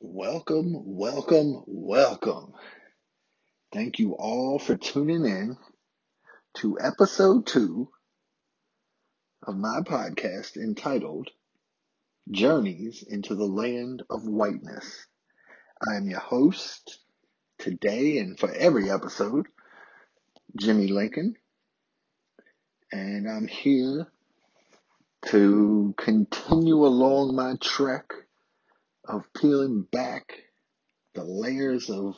Welcome, welcome, welcome. Thank you all for tuning in to episode two of my podcast entitled Journeys into the Land of Whiteness. I am your host today and for every episode, Jimmy Lincoln, and I'm here to continue along my trek of peeling back the layers of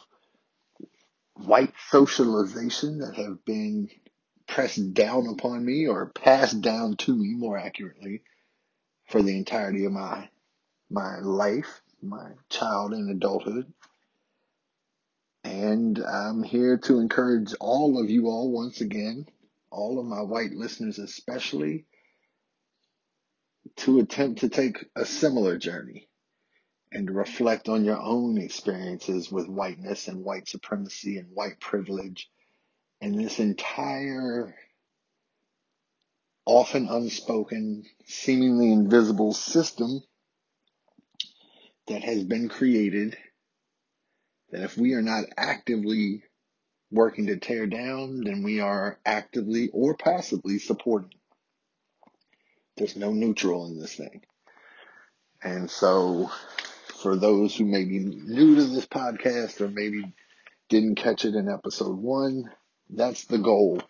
white socialization that have been pressed down upon me or passed down to me more accurately for the entirety of my my life, my child and adulthood. And I'm here to encourage all of you all once again, all of my white listeners especially, to attempt to take a similar journey and to reflect on your own experiences with whiteness and white supremacy and white privilege and this entire often unspoken, seemingly invisible system that has been created that if we are not actively working to tear down, then we are actively or passively supporting. There's no neutral in this thing. And so for those who may be new to this podcast or maybe didn't catch it in episode one, that's the goal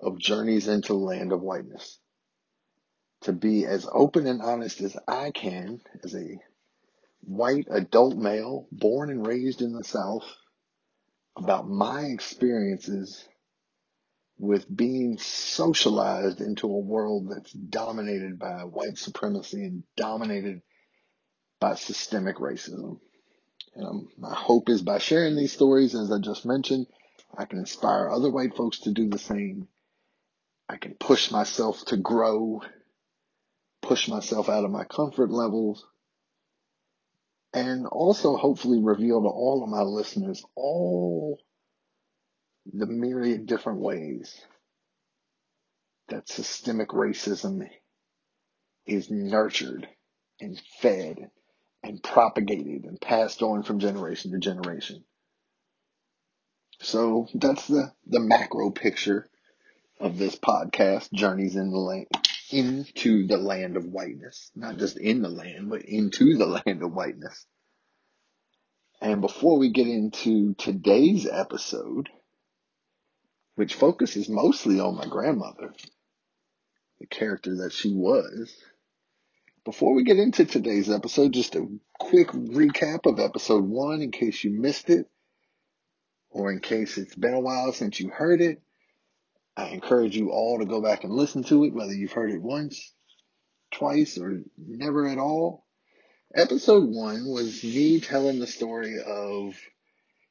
of Journeys into the Land of Whiteness. To be as open and honest as I can as a white adult male born and raised in the South about my experiences with being socialized into a world that's dominated by white supremacy and dominated by systemic racism. And um, my hope is by sharing these stories, as I just mentioned, I can inspire other white folks to do the same. I can push myself to grow, push myself out of my comfort levels, and also hopefully reveal to all of my listeners all the myriad different ways that systemic racism is nurtured and fed and propagated and passed on from generation to generation. So that's the, the macro picture of this podcast, Journeys in the Land, into the land of whiteness. Not just in the land, but into the land of whiteness. And before we get into today's episode, which focuses mostly on my grandmother, the character that she was, before we get into today's episode, just a quick recap of episode one in case you missed it, or in case it's been a while since you heard it. I encourage you all to go back and listen to it, whether you've heard it once, twice, or never at all. Episode one was me telling the story of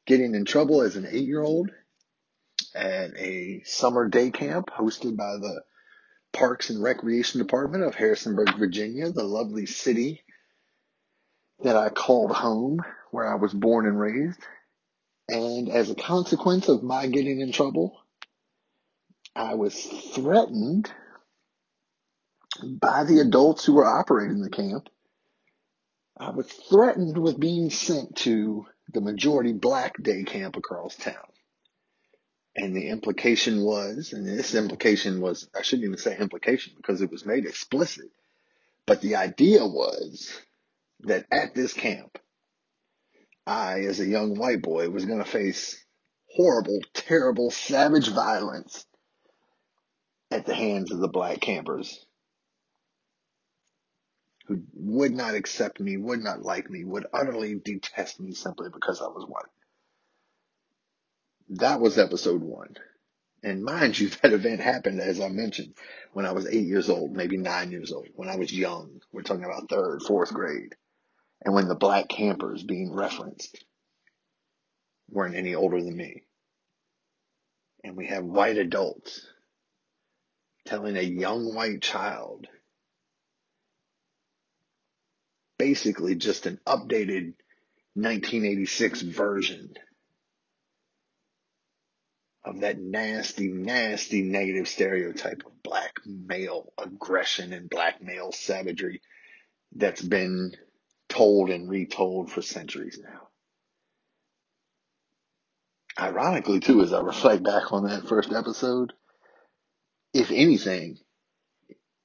getting in trouble as an eight year old at a summer day camp hosted by the Parks and Recreation Department of Harrisonburg, Virginia, the lovely city that I called home, where I was born and raised. And as a consequence of my getting in trouble, I was threatened by the adults who were operating the camp. I was threatened with being sent to the majority black day camp across town. And the implication was, and this implication was, I shouldn't even say implication because it was made explicit, but the idea was that at this camp, I, as a young white boy, was going to face horrible, terrible, savage violence at the hands of the black campers who would not accept me, would not like me, would utterly detest me simply because I was white. That was episode one. And mind you, that event happened, as I mentioned, when I was eight years old, maybe nine years old, when I was young. We're talking about third, fourth grade. And when the black campers being referenced weren't any older than me. And we have white adults telling a young white child basically just an updated 1986 version of that nasty, nasty negative stereotype of black male aggression and black male savagery that's been told and retold for centuries now. Ironically, too, as I reflect back on that first episode, if anything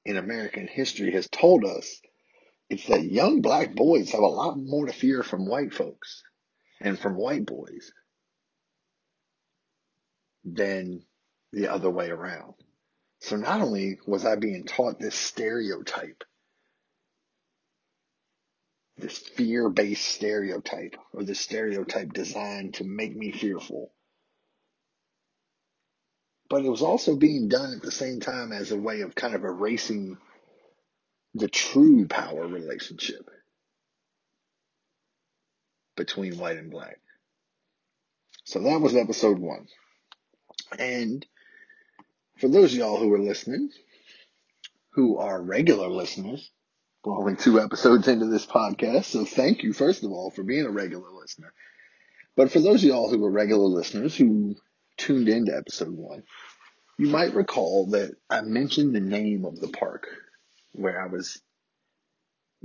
in American history has told us, it's that young black boys have a lot more to fear from white folks and from white boys than the other way around. So not only was I being taught this stereotype, this fear based stereotype, or this stereotype designed to make me fearful, but it was also being done at the same time as a way of kind of erasing the true power relationship between white and black. So that was episode one. And for those of y'all who are listening, who are regular listeners, we're only two episodes into this podcast, so thank you, first of all, for being a regular listener. But for those of y'all who are regular listeners who tuned into episode one, you might recall that I mentioned the name of the park where I was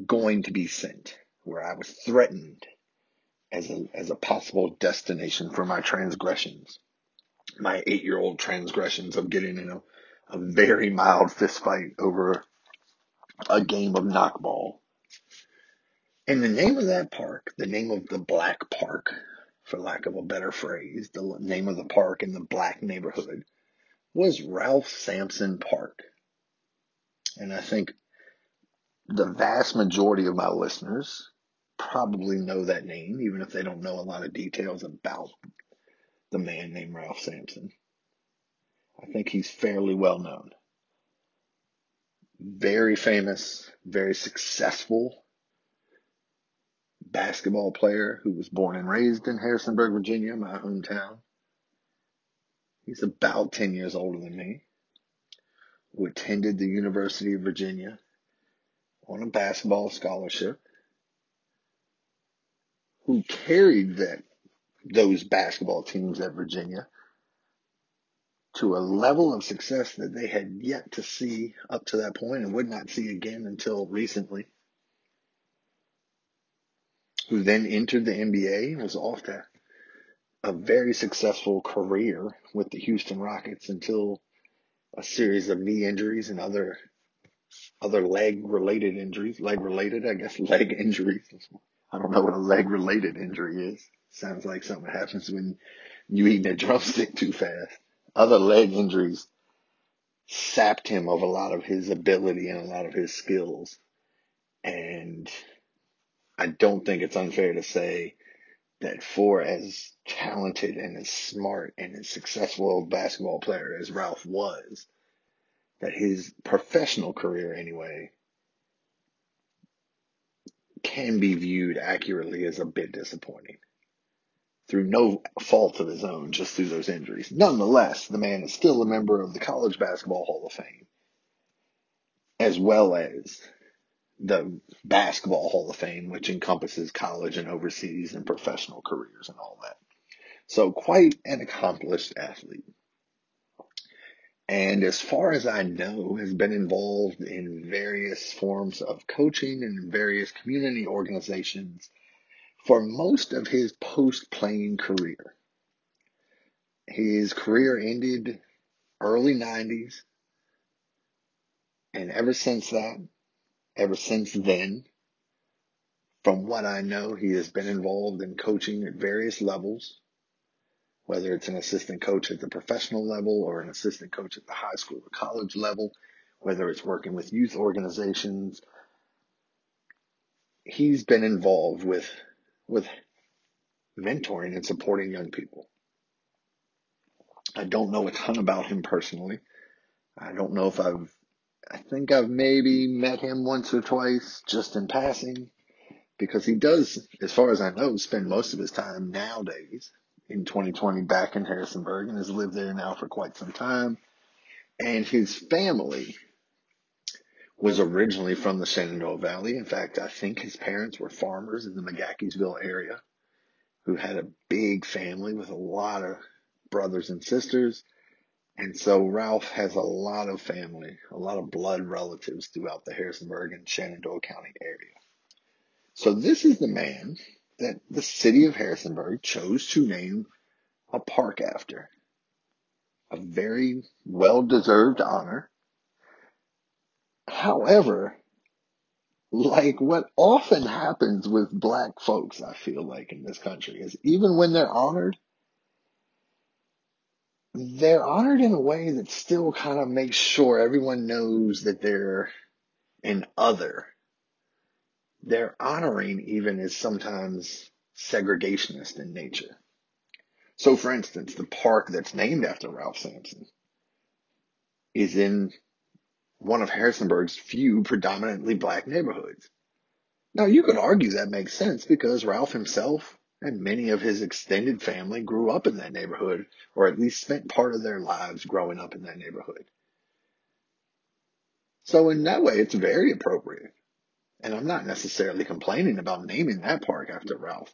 going to be sent, where I was threatened as a, as a possible destination for my transgressions my eight year old transgressions of getting in a, a very mild fist fight over a game of knockball. And the name of that park, the name of the black park, for lack of a better phrase, the name of the park in the black neighborhood was Ralph Sampson Park. And I think the vast majority of my listeners probably know that name, even if they don't know a lot of details about the man named Ralph Sampson. I think he's fairly well known. Very famous, very successful basketball player who was born and raised in Harrisonburg, Virginia, my hometown. He's about 10 years older than me. Who attended the University of Virginia on a basketball scholarship. Who carried that those basketball teams at Virginia to a level of success that they had yet to see up to that point and would not see again until recently. Who then entered the NBA and was off to a very successful career with the Houston Rockets until a series of knee injuries and other other leg related injuries, leg related, I guess, leg injuries. I don't know what a leg related injury is. Sounds like something happens when you eat a drumstick too fast other leg injuries sapped him of a lot of his ability and a lot of his skills. And I don't think it's unfair to say that for as talented and as smart and as successful a basketball player as Ralph was, that his professional career anyway can be viewed accurately as a bit disappointing through no fault of his own, just through those injuries. Nonetheless, the man is still a member of the College Basketball Hall of Fame, as well as the Basketball Hall of Fame, which encompasses college and overseas and professional careers and all that. So quite an accomplished athlete. And as far as I know, has been involved in various forms of coaching and various community organizations for most of his post playing career. His career ended early 90s. And ever since that, ever since then, from what I know, he has been involved in coaching at various levels, whether it's an assistant coach at the professional level or an assistant coach at the high school or college level, whether it's working with youth organizations. He's been involved with, with mentoring and supporting young people. I don't know a ton about him personally. I don't know if I've, I think I've maybe met him once or twice just in passing because he does, as far as I know, spend most of his time nowadays in 2020 back in Harrisonburg and has lived there now for quite some time. And his family was originally from the Shenandoah Valley. In fact, I think his parents were farmers in the McGaheysville area who had a big family with a lot of brothers and sisters. And so Ralph has a lot of family, a lot of blood relatives throughout the Harrisonburg and Shenandoah County area. So this is the man that the city of Harrisonburg chose to name a park after. A very well deserved honor. However, like what often happens with black folks, I feel like in this country is even when they're honored, they're honored in a way that still kind of makes sure everyone knows that they're an other. Their honoring even is sometimes segregationist in nature. So for instance, the park that's named after Ralph Sampson is in one of Harrisonburg's few predominantly black neighborhoods. Now you could argue that makes sense because Ralph himself and many of his extended family grew up in that neighborhood or at least spent part of their lives growing up in that neighborhood. So in that way, it's very appropriate. And I'm not necessarily complaining about naming that park after Ralph.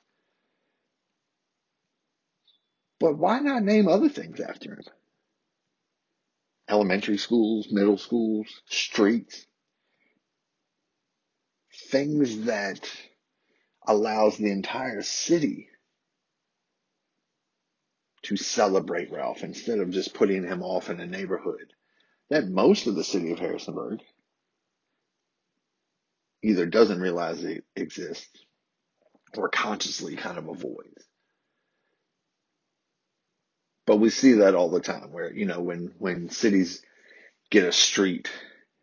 But why not name other things after him? Elementary schools, middle schools, streets, things that allows the entire city to celebrate Ralph instead of just putting him off in a neighborhood that most of the city of Harrisonburg either doesn't realize it exists or consciously kind of avoids. But we see that all the time where, you know, when, when cities get a street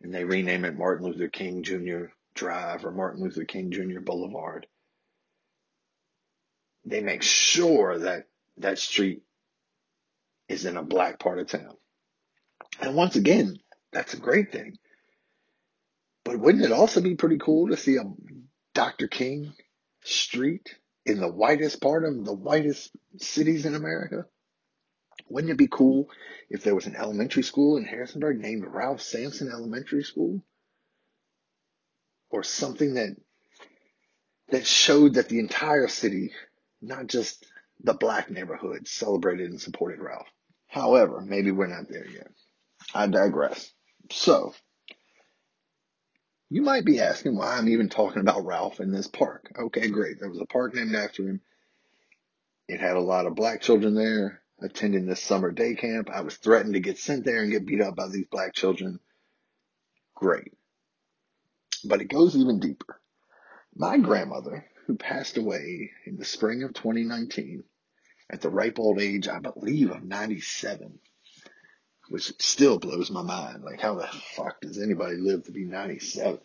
and they rename it Martin Luther King Jr. Drive or Martin Luther King Jr. Boulevard, they make sure that that street is in a black part of town. And once again, that's a great thing. But wouldn't it also be pretty cool to see a Dr. King street in the whitest part of the whitest cities in America? Wouldn't it be cool if there was an elementary school in Harrisonburg named Ralph Sampson Elementary School? Or something that that showed that the entire city, not just the black neighborhood, celebrated and supported Ralph. However, maybe we're not there yet. I digress. So, you might be asking why I'm even talking about Ralph in this park. Okay, great. There was a park named after him. It had a lot of black children there attending this summer day camp. I was threatened to get sent there and get beat up by these black children. Great. But it goes even deeper. My grandmother, who passed away in the spring of 2019 at the ripe old age, I believe, of 97, which still blows my mind. Like, how the fuck does anybody live to be 97?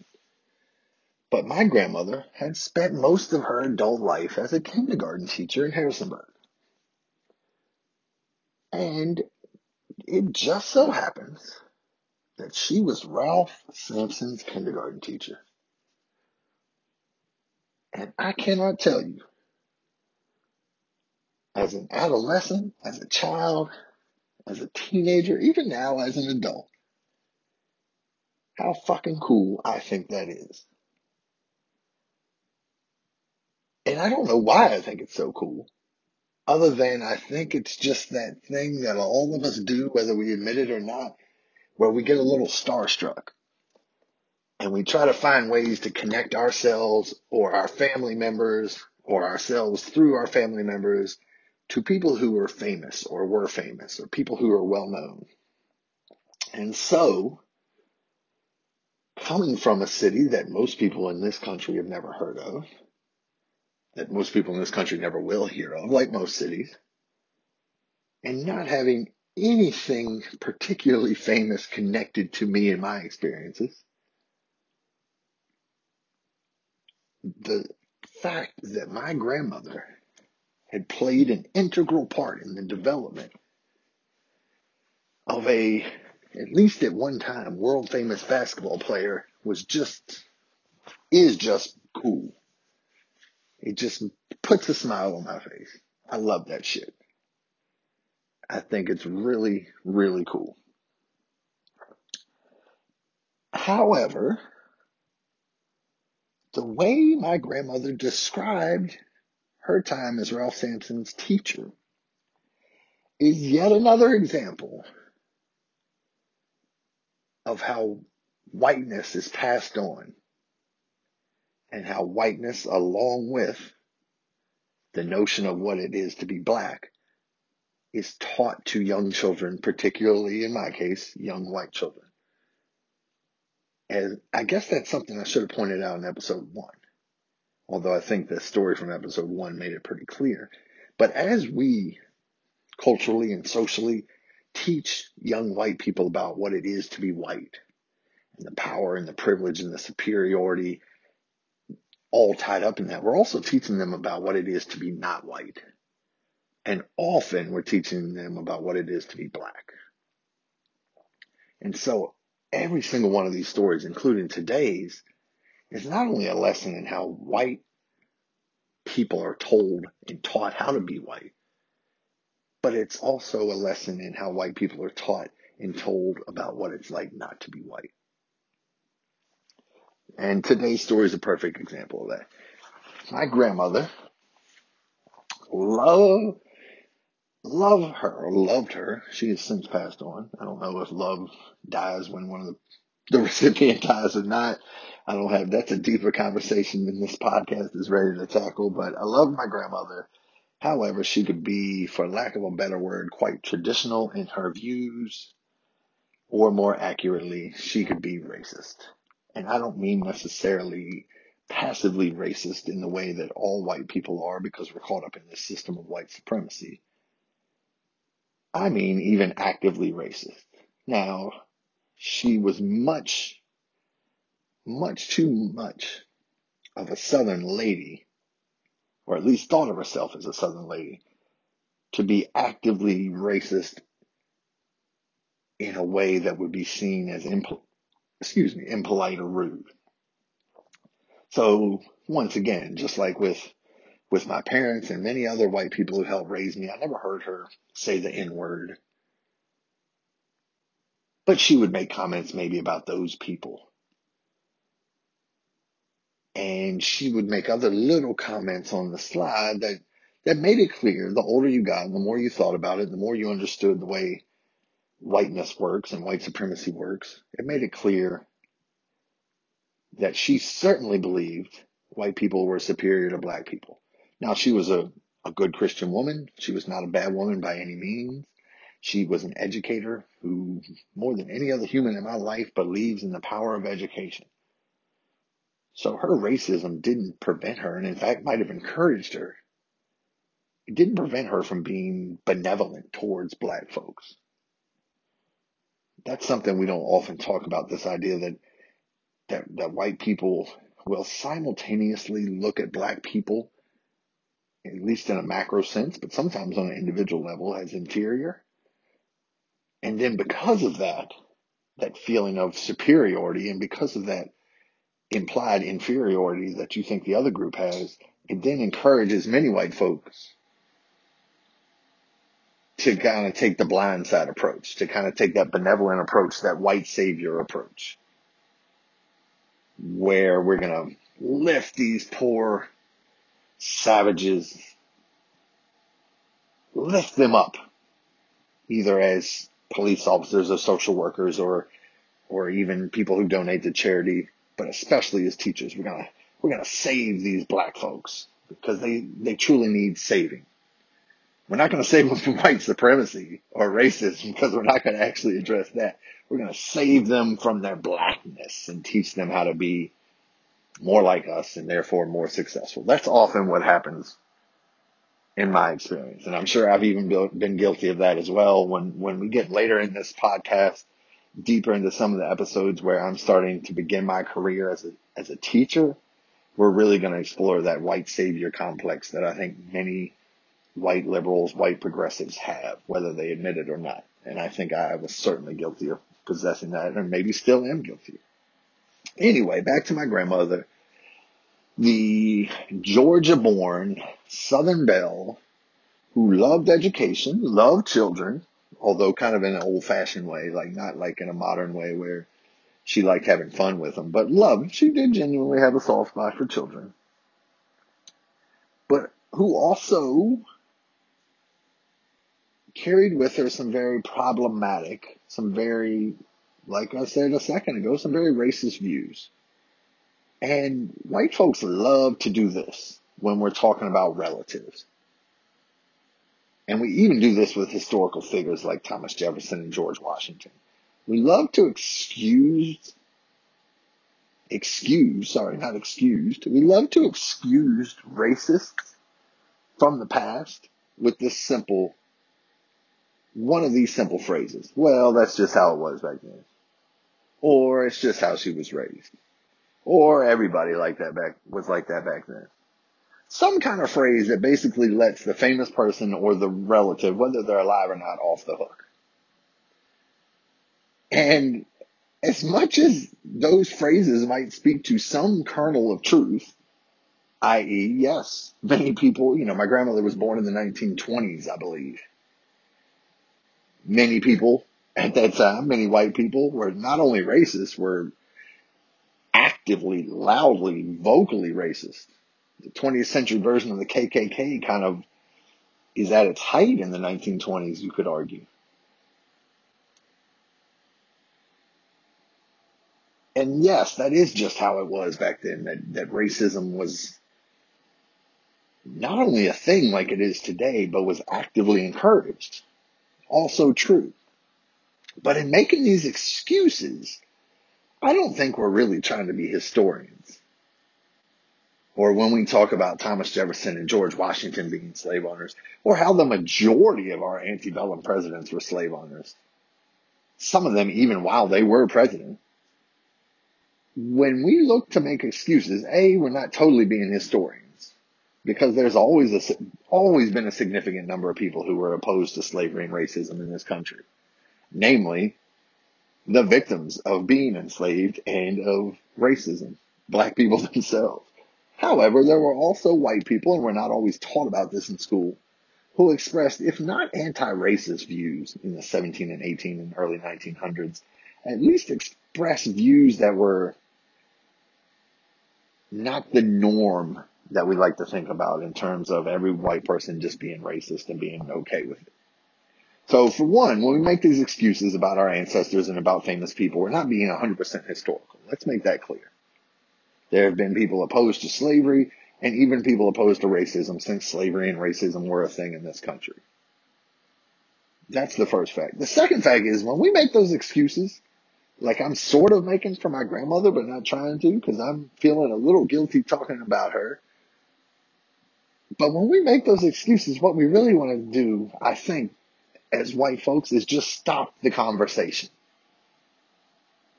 But my grandmother had spent most of her adult life as a kindergarten teacher in Harrisonburg. And it just so happens that she was Ralph Sampson's kindergarten teacher. And I cannot tell you, as an adolescent, as a child, as a teenager, even now as an adult, how fucking cool I think that is. And I don't know why I think it's so cool. Other than I think it's just that thing that all of us do, whether we admit it or not, where we get a little starstruck and we try to find ways to connect ourselves or our family members or ourselves through our family members to people who are famous or were famous or people who are well known. And so, coming from a city that most people in this country have never heard of, that most people in this country never will hear of, like most cities, and not having anything particularly famous connected to me and my experiences, the fact that my grandmother had played an integral part in the development of a, at least at one time, world famous basketball player was just, is just cool. It just puts a smile on my face. I love that shit. I think it's really, really cool. However, the way my grandmother described her time as Ralph Sampson's teacher is yet another example of how whiteness is passed on and how whiteness, along with the notion of what it is to be black, is taught to young children, particularly in my case, young white children. And I guess that's something I should have pointed out in episode one, although I think the story from episode one made it pretty clear. But as we culturally and socially teach young white people about what it is to be white and the power and the privilege and the superiority all tied up in that. We're also teaching them about what it is to be not white. And often we're teaching them about what it is to be black. And so every single one of these stories, including today's, is not only a lesson in how white people are told and taught how to be white, but it's also a lesson in how white people are taught and told about what it's like not to be white. And today's story is a perfect example of that. My grandmother love love her loved her. She has since passed on. I don't know if love dies when one of the the recipient dies or not. I don't have that's a deeper conversation than this podcast is ready to tackle, but I love my grandmother. However, she could be, for lack of a better word, quite traditional in her views, or more accurately, she could be racist. And I don't mean necessarily passively racist in the way that all white people are because we're caught up in this system of white supremacy. I mean even actively racist. Now, she was much, much too much of a Southern lady, or at least thought of herself as a Southern lady, to be actively racist in a way that would be seen as imp- excuse me, impolite or rude. So once again, just like with with my parents and many other white people who helped raise me, I never heard her say the N word. But she would make comments maybe about those people. And she would make other little comments on the slide that, that made it clear the older you got the more you thought about it, the more you understood the way whiteness works and white supremacy works, it made it clear that she certainly believed white people were superior to black people. Now, she was a, a good Christian woman. She was not a bad woman by any means. She was an educator who, more than any other human in my life, believes in the power of education. So her racism didn't prevent her, and in fact might have encouraged her. It didn't prevent her from being benevolent towards black folks. That's something we don't often talk about, this idea that that, that white people will simultaneously look at black people, at least in a macro sense, but sometimes on an individual level as inferior. And then because of that, that feeling of superiority, and because of that implied inferiority that you think the other group has, it then encourages many white folks to kind of take the blind side approach, to kind of take that benevolent approach, that white savior approach where we're going to lift these poor savages, lift them up, either as police officers or social workers or, or even people who donate to charity, but especially as teachers. We're going to, we're going to save these black folks because they, they truly need saving. We're not going to save them from white supremacy or racism because we're not going to actually address that. We're going to save them from their blackness and teach them how to be more like us and therefore more successful. That's often what happens in my experience. And I'm sure I've even been guilty of that as well. When, when we get later in this podcast, deeper into some of the episodes where I'm starting to begin my career as a, as a teacher, we're really going to explore that white savior complex that I think many white liberals, white progressives have, whether they admit it or not. And I think I was certainly guilty of possessing that and maybe still am guilty. Anyway, back to my grandmother the Georgia born Southern Belle who loved education, loved children, although kind of in an old fashioned way, like not like in a modern way where she liked having fun with them, but loved, she did genuinely have a soft spot for children. But who also carried with her some very problematic, some very, like I said a second ago, some very racist views. And white folks love to do this when we're talking about relatives. And we even do this with historical figures like Thomas Jefferson and George Washington. We love to excuse, excuse, sorry, not excused. We love to excuse racists from the past with this simple, one of these simple phrases. Well, that's just how it was back then. Or it's just how she was raised. Or everybody like that back, was like that back then some kind of phrase that basically lets the famous person or the relative, whether they're alive or not, off the hook. And as much as those phrases might speak to some kernel of truth, i.e., yes, many people, you know, my grandmother was born in the 1920s, I believe. Many people at that time, many white people were not only racist, were actively, loudly, vocally racist the 20th century version of the KKK kind of is at its height in the 1920s, you could argue. And yes, that is just how it was back then, that, that racism was not only a thing like it is today, but was actively encouraged. Also true. But in making these excuses, I don't think we're really trying to be historians or when we talk about Thomas Jefferson and George Washington being slave owners, or how the majority of our antebellum presidents were slave owners, some of them even while they were president. When we look to make excuses, A, we're not totally being historians because there's always a, always been a significant number of people who were opposed to slavery and racism in this country. Namely, the victims of being enslaved and of racism, black people themselves. However, there were also white people, and we're not always taught about this in school, who expressed, if not anti-racist views in the 17 and 18 and early 1900s, at least expressed views that were not the norm that we like to think about in terms of every white person just being racist and being okay with it. So for one, when we make these excuses about our ancestors and about famous people, we're not being 100% historical. Let's make that clear. There have been people opposed to slavery and even people opposed to racism since slavery and racism were a thing in this country. That's the first fact. The second fact is when we make those excuses, like I'm sort of making for my grandmother, but not trying to because I'm feeling a little guilty talking about her. But when we make those excuses, what we really want to do, I think, as white folks, is just stop the conversation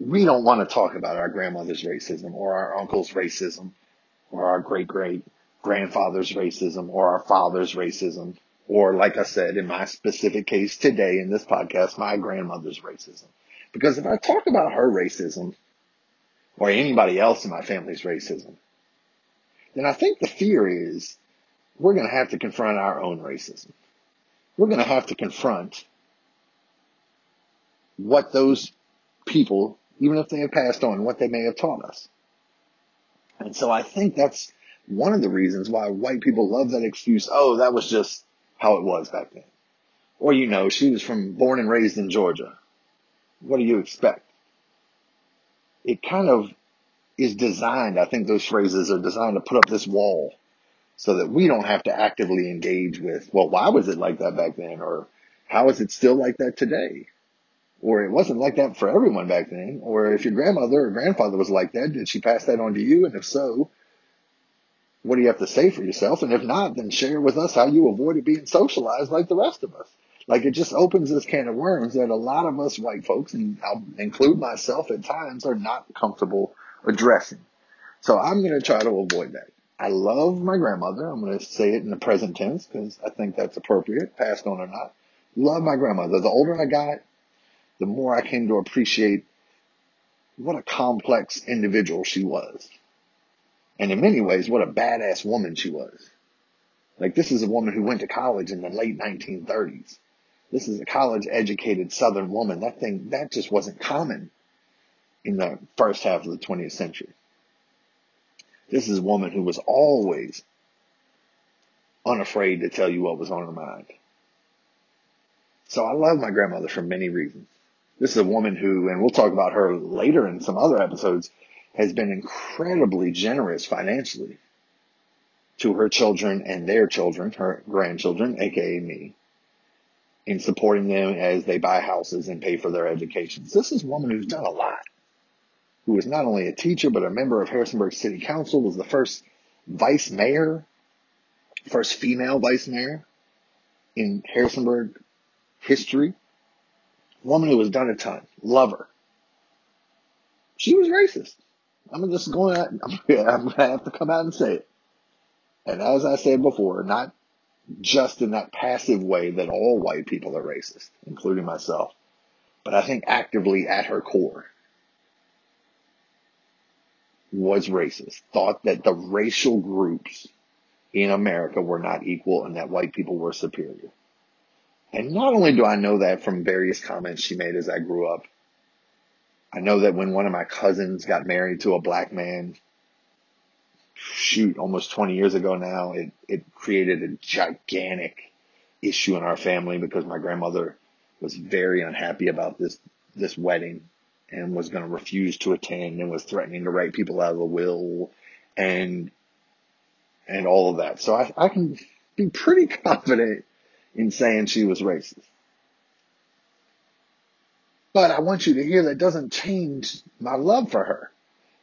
we don't want to talk about our grandmother's racism or our uncle's racism or our great great grandfather's racism or our father's racism or like I said in my specific case today in this podcast, my grandmother's racism. Because if I talk about her racism or anybody else in my family's racism, then I think the fear is we're going to have to confront our own racism. We're going to have to confront what those people even if they have passed on, what they may have taught us. And so I think that's one of the reasons why white people love that excuse. Oh, that was just how it was back then. Or, you know, she was from born and raised in Georgia. What do you expect? It kind of is designed. I think those phrases are designed to put up this wall so that we don't have to actively engage with, well, why was it like that back then? Or how is it still like that today? or it wasn't like that for everyone back then, or if your grandmother or grandfather was like that, did she pass that on to you? And if so, what do you have to say for yourself? And if not, then share with us how you avoided being socialized like the rest of us. Like it just opens this can of worms that a lot of us white folks, and I'll include myself at times, are not comfortable addressing. So I'm going to try to avoid that. I love my grandmother. I'm going to say it in the present tense because I think that's appropriate, passed on or not. Love my grandmother. The older I got, the more I came to appreciate what a complex individual she was. And in many ways, what a badass woman she was. Like this is a woman who went to college in the late 1930s. This is a college educated Southern woman. That thing, that just wasn't common in the first half of the 20th century. This is a woman who was always unafraid to tell you what was on her mind. So I love my grandmother for many reasons. This is a woman who, and we'll talk about her later in some other episodes, has been incredibly generous financially to her children and their children, her grandchildren, aka me, in supporting them as they buy houses and pay for their educations. This is a woman who's done a lot, who is not only a teacher, but a member of Harrisonburg City Council, was the first vice mayor, first female vice mayor in Harrisonburg history. Woman who has done a ton. Love her. She was racist. I'm just going to, I'm going to have to come out and say it. And as I said before, not just in that passive way that all white people are racist, including myself, but I think actively at her core was racist, thought that the racial groups in America were not equal and that white people were superior. And not only do I know that from various comments she made as I grew up, I know that when one of my cousins got married to a black man, shoot, almost 20 years ago now, it, it created a gigantic issue in our family because my grandmother was very unhappy about this, this wedding and was going to refuse to attend and was threatening to write people out of the will and, and all of that. So I, I can be pretty confident in saying she was racist. But I want you to hear that doesn't change my love for her.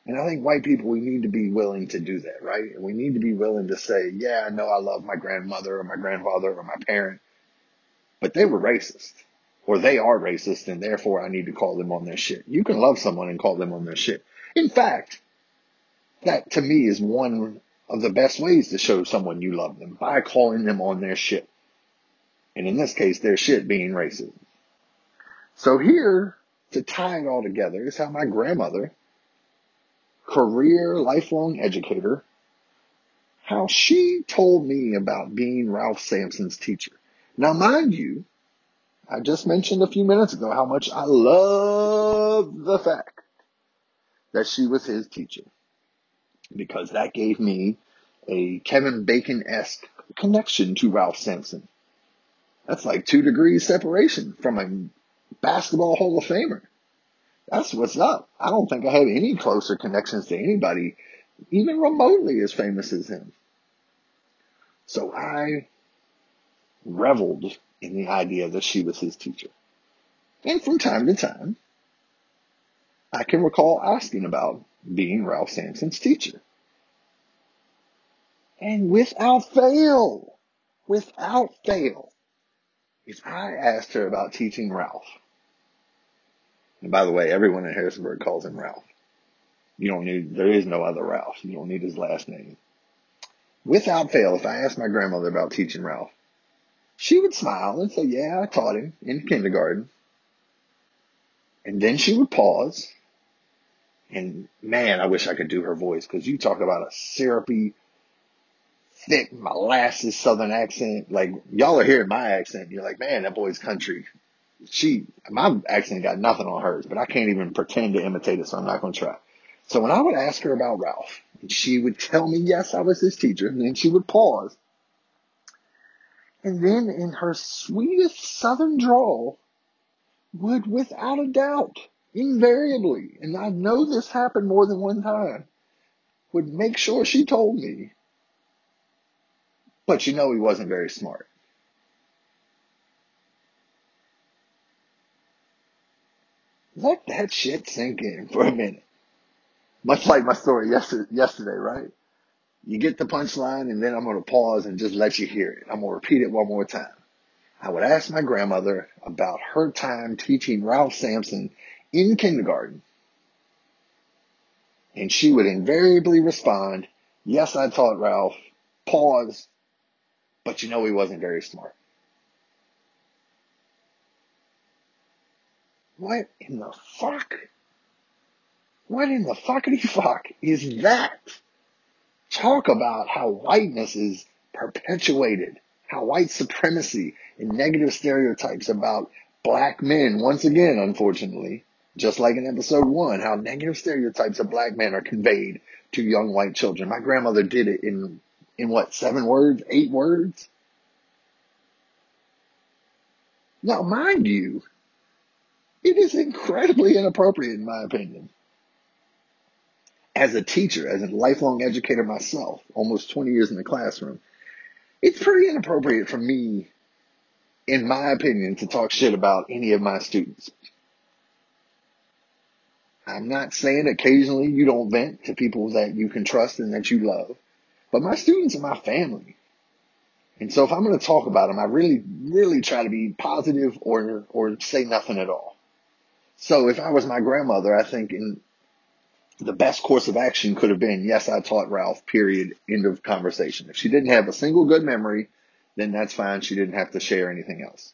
And I think white people, we need to be willing to do that, right? We need to be willing to say, yeah, I know I love my grandmother or my grandfather or my parent, but they were racist or they are racist and therefore I need to call them on their shit. You can love someone and call them on their shit. In fact, that to me is one of the best ways to show someone you love them by calling them on their shit. And in this case, their shit being racism. So here, to tie it all together, is how my grandmother, career lifelong educator, how she told me about being Ralph Sampson's teacher. Now, mind you, I just mentioned a few minutes ago how much I love the fact that she was his teacher because that gave me a Kevin Bacon-esque connection to Ralph Sampson. That's like two degrees separation from a basketball Hall of Famer. That's what's up. I don't think I have any closer connections to anybody, even remotely as famous as him. So I reveled in the idea that she was his teacher. And from time to time, I can recall asking about being Ralph Sampson's teacher. And without fail, without fail, if I asked her about teaching Ralph, and by the way, everyone in Harrisonburg calls him Ralph. You don't need, there is no other Ralph. You don't need his last name. Without fail, if I asked my grandmother about teaching Ralph, she would smile and say, yeah, I taught him in kindergarten. And then she would pause. And man, I wish I could do her voice because you talk about a syrupy, thick, molasses southern accent. Like y'all are hearing my accent. You're like, man, that boy's country she, my accent got nothing on hers, but I can't even pretend to imitate it, so I'm not going to try. So when I would ask her about Ralph, she would tell me, yes, I was his teacher, and then she would pause. And then in her sweetest southern drawl, would without a doubt, invariably, and I know this happened more than one time, would make sure she told me, but you know he wasn't very smart. Let that shit sink in for a minute. Much like my story yesterday, right? You get the punchline and then I'm going to pause and just let you hear it. I'm going to repeat it one more time. I would ask my grandmother about her time teaching Ralph Sampson in kindergarten. And she would invariably respond, yes, I taught Ralph. Pause. But you know, he wasn't very smart. What in the fuck? What in the fuckity fuck is that? Talk about how whiteness is perpetuated, how white supremacy and negative stereotypes about black men, once again, unfortunately, just like in episode one, how negative stereotypes of black men are conveyed to young white children. My grandmother did it in, in what, seven words, eight words? Now, mind you, it is incredibly inappropriate in my opinion. As a teacher, as a lifelong educator myself, almost 20 years in the classroom, it's pretty inappropriate for me, in my opinion, to talk shit about any of my students. I'm not saying occasionally you don't vent to people that you can trust and that you love, but my students are my family. And so if I'm going to talk about them, I really, really try to be positive or, or say nothing at all. So if I was my grandmother, I think in the best course of action could have been, yes, I taught Ralph, period, end of conversation. If she didn't have a single good memory, then that's fine. She didn't have to share anything else.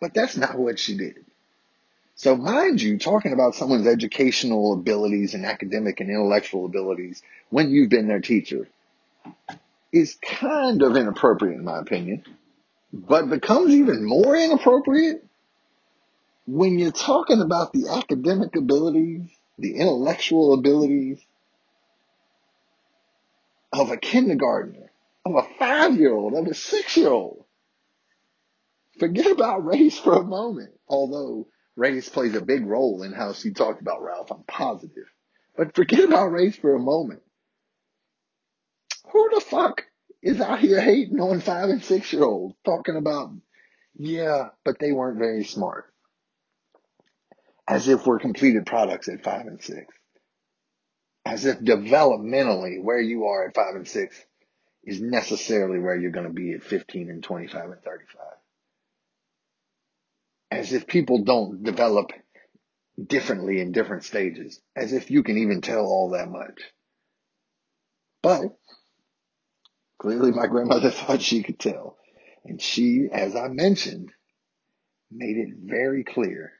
But that's not what she did. So mind you, talking about someone's educational abilities and academic and intellectual abilities when you've been their teacher is kind of inappropriate in my opinion, but becomes even more inappropriate when you're talking about the academic abilities, the intellectual abilities of a kindergartner, of a five year old, of a six year old. Forget about race for a moment, although race plays a big role in how she talked about Ralph, I'm positive. But forget about race for a moment. Who the fuck is out here hating on five and six year olds talking about, yeah, but they weren't very smart? As if we're completed products at five and six. As if developmentally where you are at five and six is necessarily where you're going to be at 15 and 25 and 35. As if people don't develop differently in different stages. As if you can even tell all that much. But clearly my grandmother thought she could tell. And she, as I mentioned, made it very clear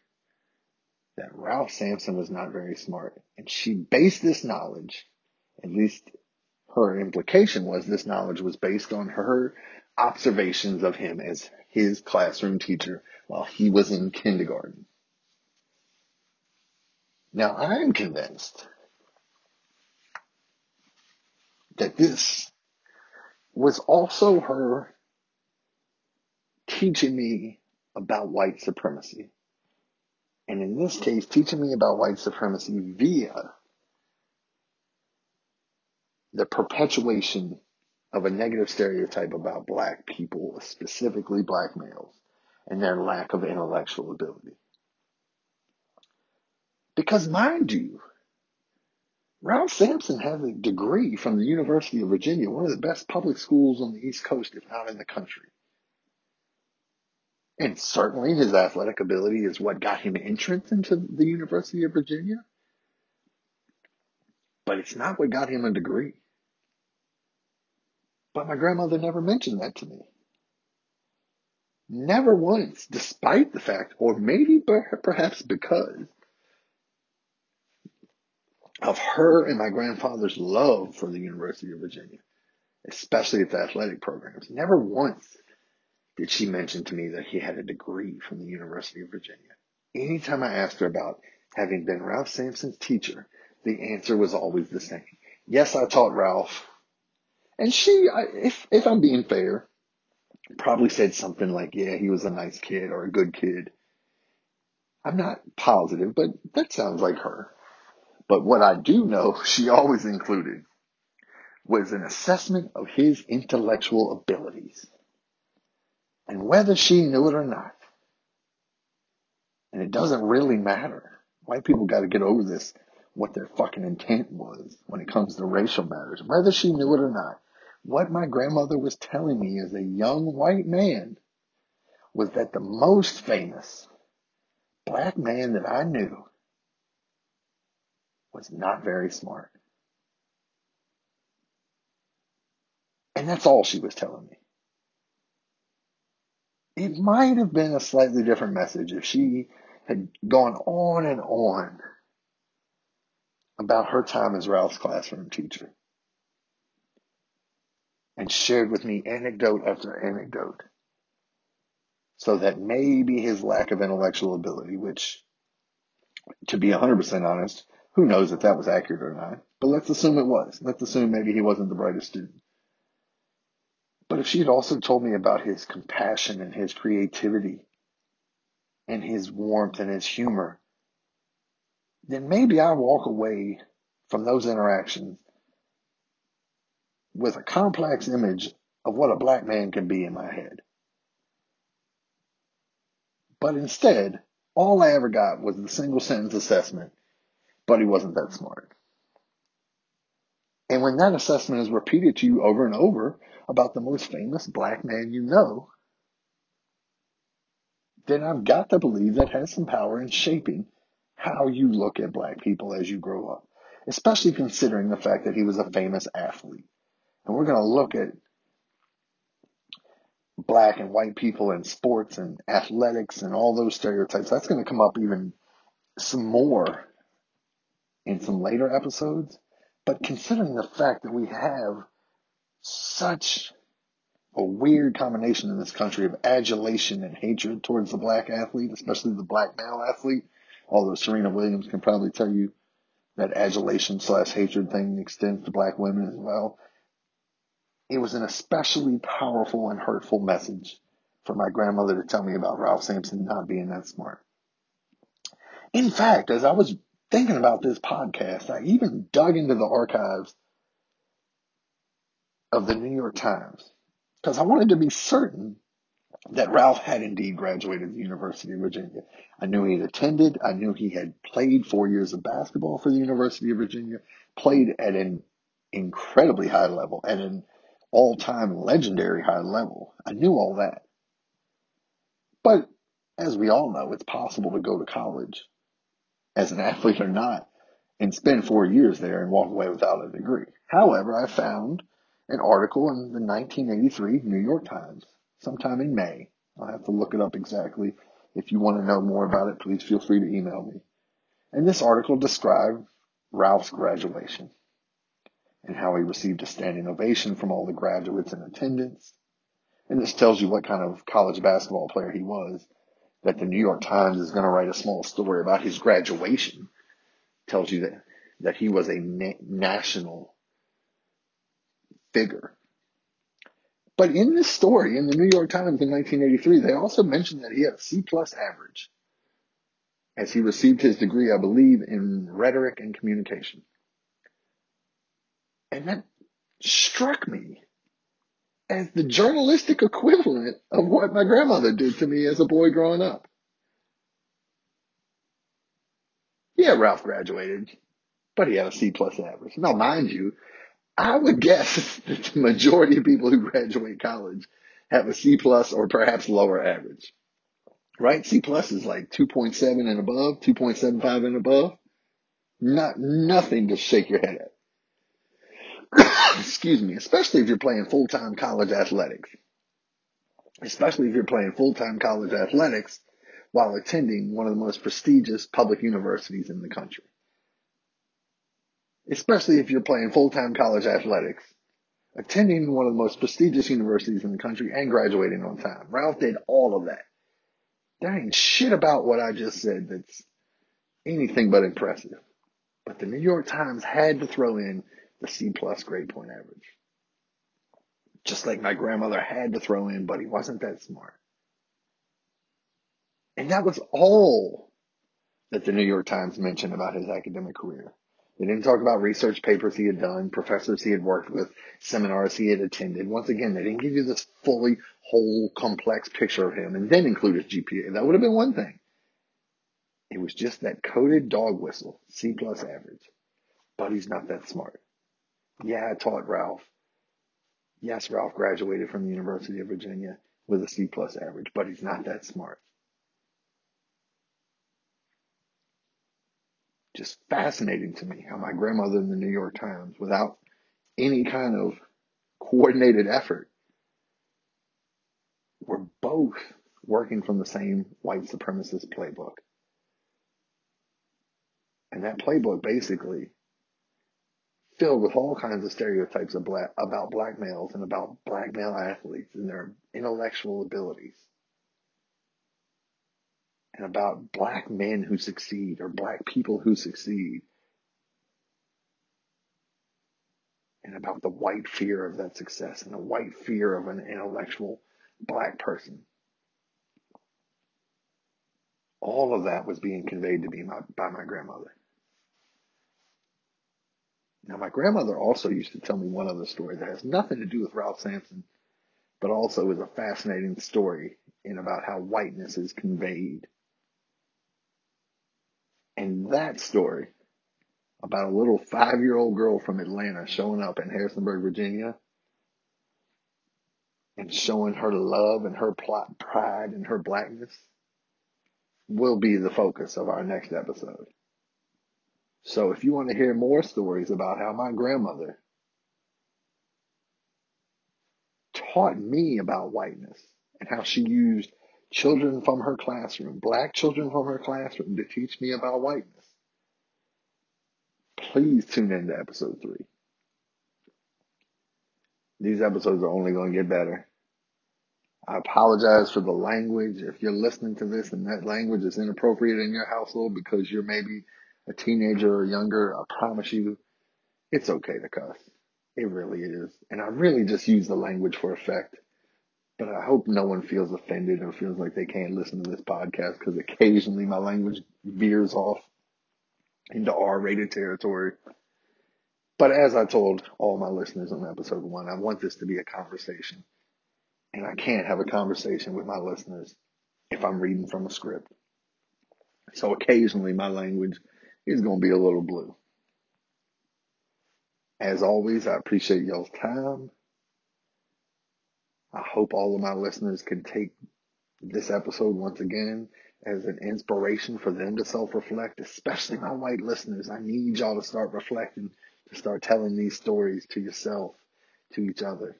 that Ralph Sampson was not very smart. And she based this knowledge, at least her implication was this knowledge was based on her observations of him as his classroom teacher while he was in kindergarten. Now I'm convinced that this was also her teaching me about white supremacy. And in this case, teaching me about white supremacy via the perpetuation of a negative stereotype about black people, specifically black males, and their lack of intellectual ability. Because mind you, Ralph Sampson has a degree from the University of Virginia, one of the best public schools on the East Coast, if not in the country. And certainly his athletic ability is what got him entrance into the University of Virginia. But it's not what got him a degree. But my grandmother never mentioned that to me. Never once, despite the fact, or maybe perhaps because of her and my grandfather's love for the University of Virginia, especially its athletic programs. Never once did she mention to me that he had a degree from the University of Virginia. Anytime I asked her about having been Ralph Sampson's teacher, the answer was always the same. Yes, I taught Ralph and she, if, if I'm being fair, probably said something like, yeah, he was a nice kid or a good kid. I'm not positive, but that sounds like her. But what I do know she always included was an assessment of his intellectual abilities and whether she knew it or not. And it doesn't really matter. White people got to get over this, what their fucking intent was when it comes to racial matters, whether she knew it or not. What my grandmother was telling me as a young white man was that the most famous black man that I knew was not very smart. And that's all she was telling me. It might have been a slightly different message if she had gone on and on about her time as Ralph's classroom teacher and shared with me anecdote after anecdote so that maybe his lack of intellectual ability, which to be 100% honest, who knows if that was accurate or not, but let's assume it was. Let's assume maybe he wasn't the brightest student. But if she had also told me about his compassion and his creativity and his warmth and his humor, then maybe I walk away from those interactions with a complex image of what a black man can be in my head. But instead, all I ever got was the single sentence assessment, but he wasn't that smart. And when that assessment is repeated to you over and over about the most famous black man you know, then I've got to believe that has some power in shaping how you look at black people as you grow up, especially considering the fact that he was a famous athlete. And we're going to look at black and white people in sports and athletics and all those stereotypes. That's going to come up even some more in some later episodes. But considering the fact that we have such a weird combination in this country of adulation and hatred towards the black athlete, especially the black male athlete, although Serena Williams can probably tell you that adulation slash hatred thing extends to black women as well. It was an especially powerful and hurtful message for my grandmother to tell me about Ralph Sampson not being that smart. In fact, as I was thinking about this podcast, I even dug into the archives of the New York Times because I wanted to be certain that Ralph had indeed graduated the University of Virginia. I knew he had attended. I knew he had played four years of basketball for the University of Virginia, played at an incredibly high level, at an all-time legendary high level. I knew all that. But as we all know, it's possible to go to college as an athlete or not and spend four years there and walk away without a degree. However, I found an article in the 1983 New York Times sometime in May. I'll have to look it up exactly. If you want to know more about it, please feel free to email me. And this article described Ralph's graduation and how he received a standing ovation from all the graduates in attendance. And this tells you what kind of college basketball player he was that the New York Times is going to write a small story about his graduation tells you that, that he was a na- national figure. But in this story, in the New York Times in 1983, they also mentioned that he had a C plus average as he received his degree, I believe, in rhetoric and communication. And that struck me as the journalistic equivalent of what my grandmother did to me as a boy growing up. Yeah, Ralph graduated, but he had a C plus average. Now, mind you, I would guess that the majority of people who graduate college have a C plus or perhaps lower average. Right? C plus is like 2.7 and above, 2.75 and above. Not, nothing to shake your head at. Excuse me, especially if you're playing full-time college athletics. Especially if you're playing full-time college athletics while attending one of the most prestigious public universities in the country. Especially if you're playing full-time college athletics, attending one of the most prestigious universities in the country and graduating on time. Ralph did all of that. There ain't shit about what I just said that's anything but impressive. But the New York Times had to throw in the C plus grade point average. Just like my grandmother had to throw in, but he wasn't that smart. And that was all that the New York Times mentioned about his academic career. They didn't talk about research papers he had done, professors he had worked with, seminars he had attended. Once again, they didn't give you this fully whole complex picture of him and then include his GPA. That would have been one thing. It was just that coded dog whistle, C plus average. But he's not that smart. Yeah, I taught Ralph. Yes, Ralph graduated from the University of Virginia with a C plus average, but he's not that smart. Just fascinating to me how my grandmother in the New York Times, without any kind of coordinated effort, were both working from the same white supremacist playbook. And that playbook basically filled with all kinds of stereotypes of black, about black males and about black male athletes and their intellectual abilities. And about black men who succeed or black people who succeed. And about the white fear of that success and the white fear of an intellectual black person. All of that was being conveyed to me by my grandmother. Now, my grandmother also used to tell me one other story that has nothing to do with Ralph Sampson, but also is a fascinating story in about how whiteness is conveyed. And that story about a little five year old girl from Atlanta showing up in Harrisonburg, Virginia, and showing her love and her plot pride and her blackness will be the focus of our next episode. So if you want to hear more stories about how my grandmother taught me about whiteness and how she used children from her classroom, black children from her classroom to teach me about whiteness, please tune in to episode three. These episodes are only going to get better. I apologize for the language. If you're listening to this and that language is inappropriate in your household because you're maybe a teenager or younger, I promise you, it's okay to cuss. It really is. And I really just use the language for effect. But I hope no one feels offended or feels like they can't listen to this podcast because occasionally my language veers off into R rated territory. But as I told all my listeners on episode one, I want this to be a conversation. And I can't have a conversation with my listeners if I'm reading from a script. So occasionally my language is going to be a little blue. As always, I appreciate y'all's time. I hope all of my listeners can take this episode once again as an inspiration for them to self reflect, especially my white listeners. I need y'all to start reflecting, to start telling these stories to yourself, to each other.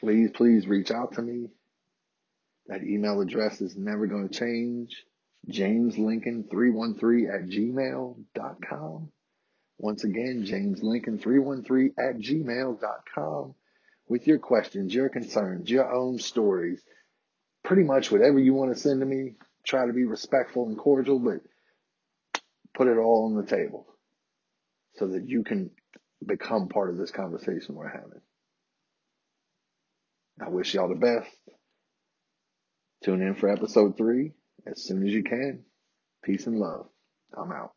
Please, please reach out to me. That email address is never going to change. JamesLincoln313 at gmail.com. Once again, JamesLincoln313 at gmail.com with your questions, your concerns, your own stories, pretty much whatever you want to send to me. Try to be respectful and cordial, but put it all on the table so that you can become part of this conversation we're having. I wish y'all the best. Tune in for episode three as soon as you can. Peace and love. I'm out.